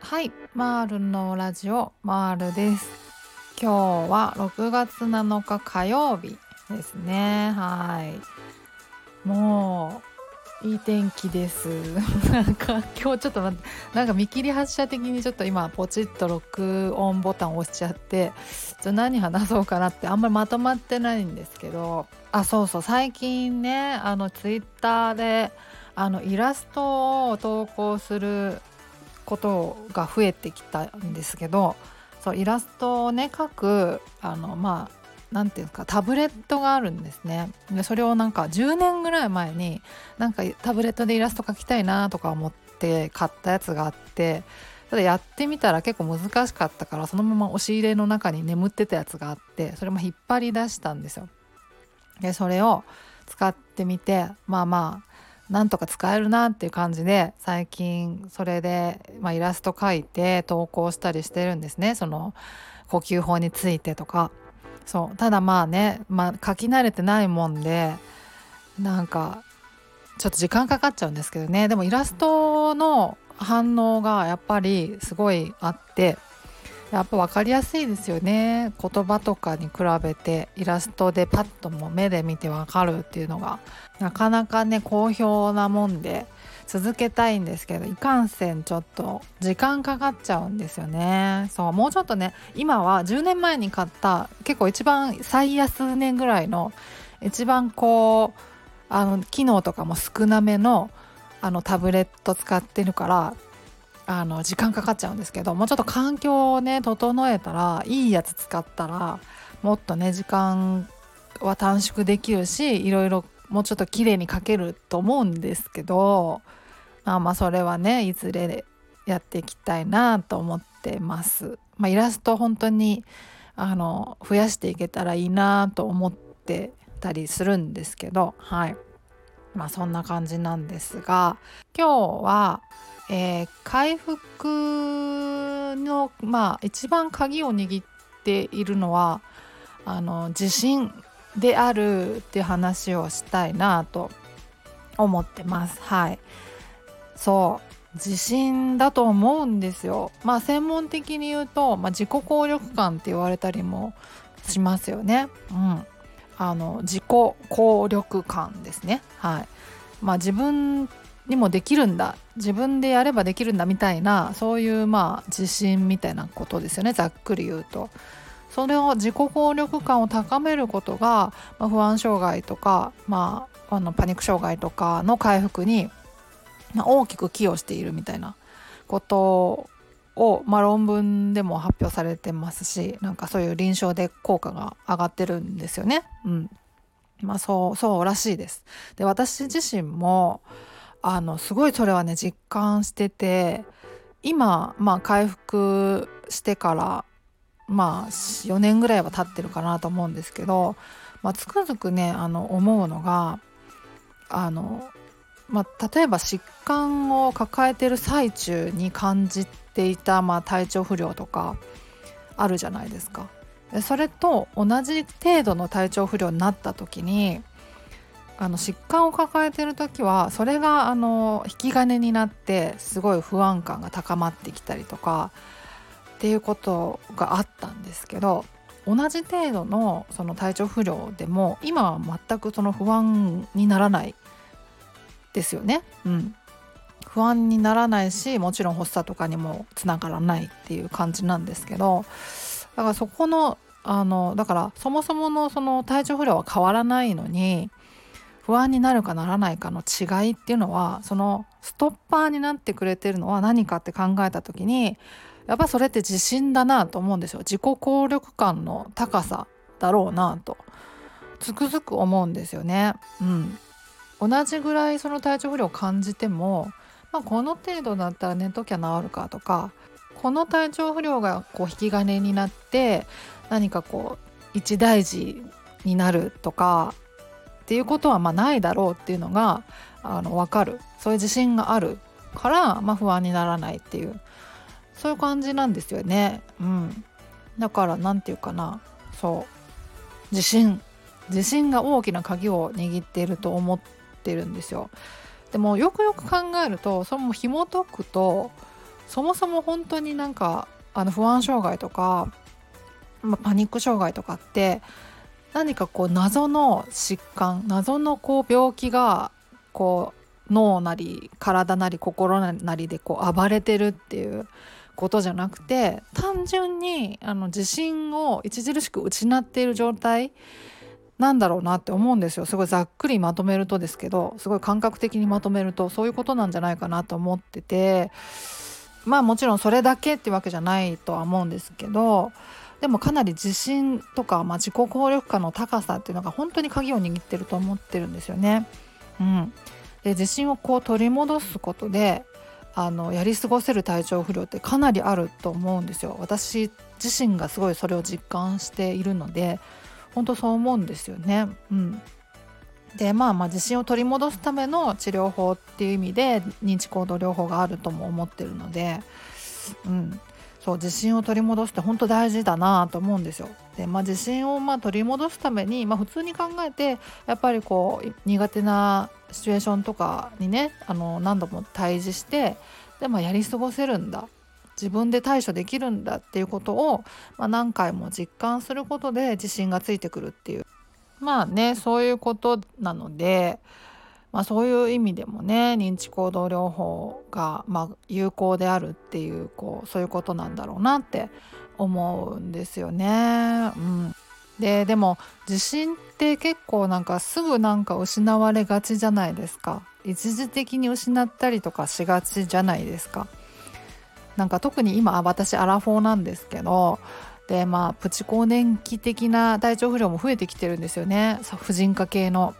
はいマールのラジオマールです。今日は6月7日火曜日ですね。はい。もういい天気です。なんか今日ちょっと待ってなんか見切り発車的にちょっと今ポチッと録音ボタンを押しちゃってちょ何話そうかなってあんまりまとまってないんですけどあそうそう最近ねあのツイッターであのイラストを投稿することが増えてきたんですけどそうイラストをね描くあのまあ何て言うんですかタブレットがあるんですね。でそれをなんか10年ぐらい前になんかタブレットでイラスト描きたいなとか思って買ったやつがあってただやってみたら結構難しかったからそのまま押し入れの中に眠ってたやつがあってそれも引っ張り出したんですよ。でそれを使ってみてまあまあなんとか使えるなっていう感じで最近それで、まあ、イラスト描いて投稿したりしてるんですね。その呼吸法についてとか。そう。ただまあね、まあ、書き慣れてないもんでなんかちょっと時間かかっちゃうんですけどね。でもイラストの反応がやっぱりすごいあってやっぱ分かりやすいですよね。言葉とかに比べてイラストでパッとも目で見て分かるっていうのがなかなかね好評なもんで続けたいんですけどいかんせんちょっと時間かかっちゃうんですよね。そうもうちょっとね今は10年前に買った結構一番最安値ぐらいの一番こうあの機能とかも少なめのあのタブレット使ってるからあの時間かかっちゃうんですけどもうちょっと環境をね整えたらいいやつ使ったらもっとね時間は短縮できるしいろいろもうちょっと綺麗に描けると思うんですけどまあまあそれはねいずれやっていきたいなと思ってます。まあ、イラスト本当にあの増やしていけたらいいなと思ってたりするんですけどはいまあそんな感じなんですが今日はえー、回復のまあ一番鍵を握っているのはあの自信であるって話をしたいなと思ってます。はいそう自信だと思うんですよ。まあ専門的に言うと、まあ、自己効力感って言われたりもしますよね。うん、あの自己効力感ですね。はい。まあ自分にもできるんだ自分でやればできるんだみたいなそういうまあ自信みたいなことですよねざっくり言うと。それを自己効力感を高めることが、まあ、不安障害とか、まあ、あのパニック障害とかの回復に、まあ、大きく寄与しているみたいなことを、まあ、論文でも発表されてますしなんかそういう臨床で効果が上がってるんですよね。うんまあ、そうそうらしいです。で私自身もあのすごいそれはね実感してて今まあ回復してからまあ4年ぐらいは経ってるかなと思うんですけど、まあ、つくづくねあの思うのがあの、まあ、例えば疾患を抱えてる最中に感じていた、まあ、体調不良とかあるじゃないですか。それと同じ程度の体調不良になった時にあの疾患を抱えてる時はそれがあの引き金になってすごい不安感が高まってきたりとかっていうことがあったんですけど同じ程度のその体調不良でも今は全くその不安にならないですよね。うん、不安にならないしもちろん発作とかにもつながらないっていう感じなんですけどだからそこのあのだからそもそものその体調不良は変わらないのに不安になるかならないかの違いっていうのはそのストッパーになってくれてるのは何かって考えた時にやっぱそれって自信だなと思うんですよ自己効力感の高さだろうなとつくづく思うんですよね。うん、同じぐらいその体調不良を感じても、まあ、この程度だったら寝ときゃ治るかとかこの体調不良がこう引き金になって何かこう一大事になるとかっていうことはまあないだろうっていうのがあの分かる。そういう自信があるから、まあ、不安にならないっていう。そういう感じなんですよね。うん、だから何て言うかな。そう。自信。自信が大きな鍵を握っていると思ってるんですよ。でもよくよく考えるとそれも紐解くとそもそも本当になんかあの不安障害とか、まあ、パニック障害とかって何かこう謎の疾患謎のこう病気がこう脳なり体なり心なりでこう暴れてるっていうことじゃなくて単純にあの自信を著しく失っている状態なんだろうなって思うんですよ。すごいざっくりまとめるとですけどすごい感覚的にまとめるとそういうことなんじゃないかなと思っててまあもちろんそれだけってわけじゃないとは思うんですけどでもかなり自信とか、まあ、自己効力感の高さっていうのが本当に鍵を握ってると思ってるんですよね。うん、で自信をこう取り戻すことであのやり過ごせる体調不良ってかなりあると思うんですよ。私自身がすごいそれを実感しているので本当そう思うんですよね。うん、でまあまあ自信を取り戻すための治療法っていう意味で認知行動療法があるとも思ってるので、うん、そう自信を取り戻すって本当大事だなと思うんですよ。でまあ自信をま取り戻すために、まあ、普通に考えてやっぱりこう苦手なシチュエーションとかにねあの何度も対峙してで、まあ、やり過ごせるんだ自分で対処できるんだっていうことを、まあ、何回も実感することで自信がついてくるっていうまあねそういうことなので、まあ、そういう意味でもね認知行動療法が、まあ、有効であるっていうこうそういうことなんだろうなって思うんですよね。うん、ででも自信って結構なんかすぐなんか失われがちじゃないですか一時的に失ったりとかしがちじゃないですか。なんか特に今私アラフォーなんですけどでまあプチ更年期的な体調不良も増えてきてるんですよね婦人科系の。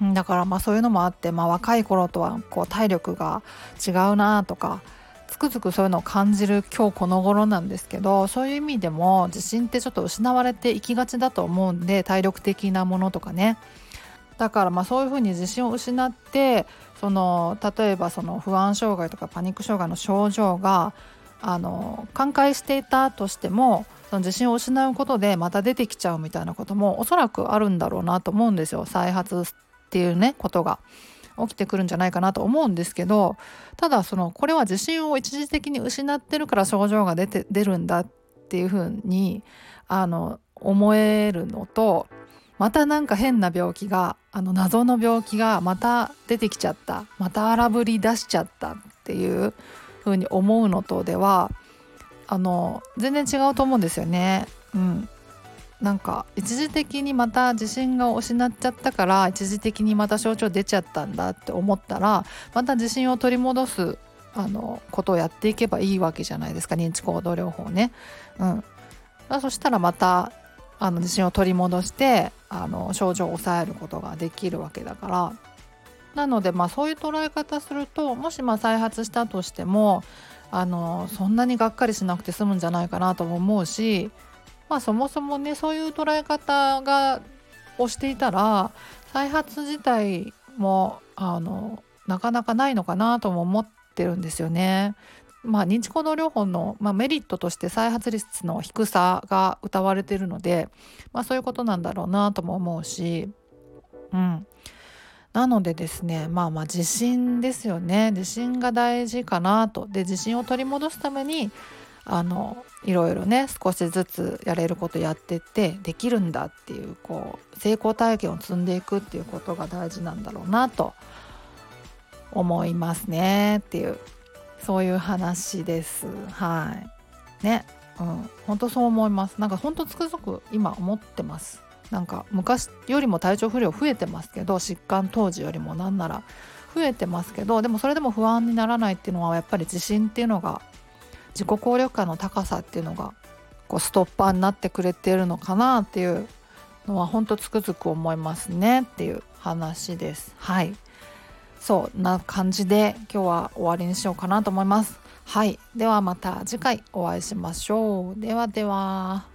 だからまあそういうのもあって、まあ、若い頃とはこう体力が違うなとかつくづくそういうのを感じる今日この頃なんですけどそういう意味でも自信ってちょっと失われていきがちだと思うんで体力的なものとかね。だからまあそういうふうに自信を失ってその例えばその不安障害とかパニック障害の症状があの寛解していたとしてもその自信を失うことでまた出てきちゃうみたいなこともおそらくあるんだろうなと思うんですよ。再発っていうねことが起きてくるんじゃないかなと思うんですけどただそのこれは自信を一時的に失ってるから症状が出て出るんだっていうふうにあの思えるのとまたなんか変な病気があの謎の病気がまた出てきちゃったまた荒ぶり出しちゃったっていう風に思うのとではあの全然違うと思うんですよね。うん、なんか一時的にまた自信が失っちゃったから一時的にまた症状出ちゃったんだって思ったらまた自信を取り戻すあのことをやっていけばいいわけじゃないですか認知行動療法ね。うん、そしたらまたあの自信を取り戻してあの症状を抑えることができるわけだからなのでまあそういう捉え方するともしま再発したとしてもあのそんなにがっかりしなくて済むんじゃないかなとも思うしまあそもそもねそういう捉え方がをしていたら再発自体もあのなかなかないのかなとも思ってるんですよね。まあ、認知行動療法の、まあ、メリットとして再発率の低さが謳われているので、まあ、そういうことなんだろうなとも思うし、うん、なのでですねまあまあ自信ですよね。自信が大事かなと。で自信を取り戻すためにあのいろいろね少しずつやれることやってってできるんだっていうこう成功体験を積んでいくっていうことが大事なんだろうなと思いますねっていうそういう話です。はい。ね。うん。本当そう思います。なんか本当つくづく今思ってます。なんか昔よりも体調不良増えてますけど疾患当時よりもなんなら増えてますけどでもそれでも不安にならないっていうのはやっぱり自信っていうのが自己効力感の高さっていうのがこうストッパーになってくれてるのかなっていうのは本当つくづく思いますねっていう話です。はいそんな感じで今日は終わりにしようかなと思います。はい。ではまた次回お会いしましょう。ではでは。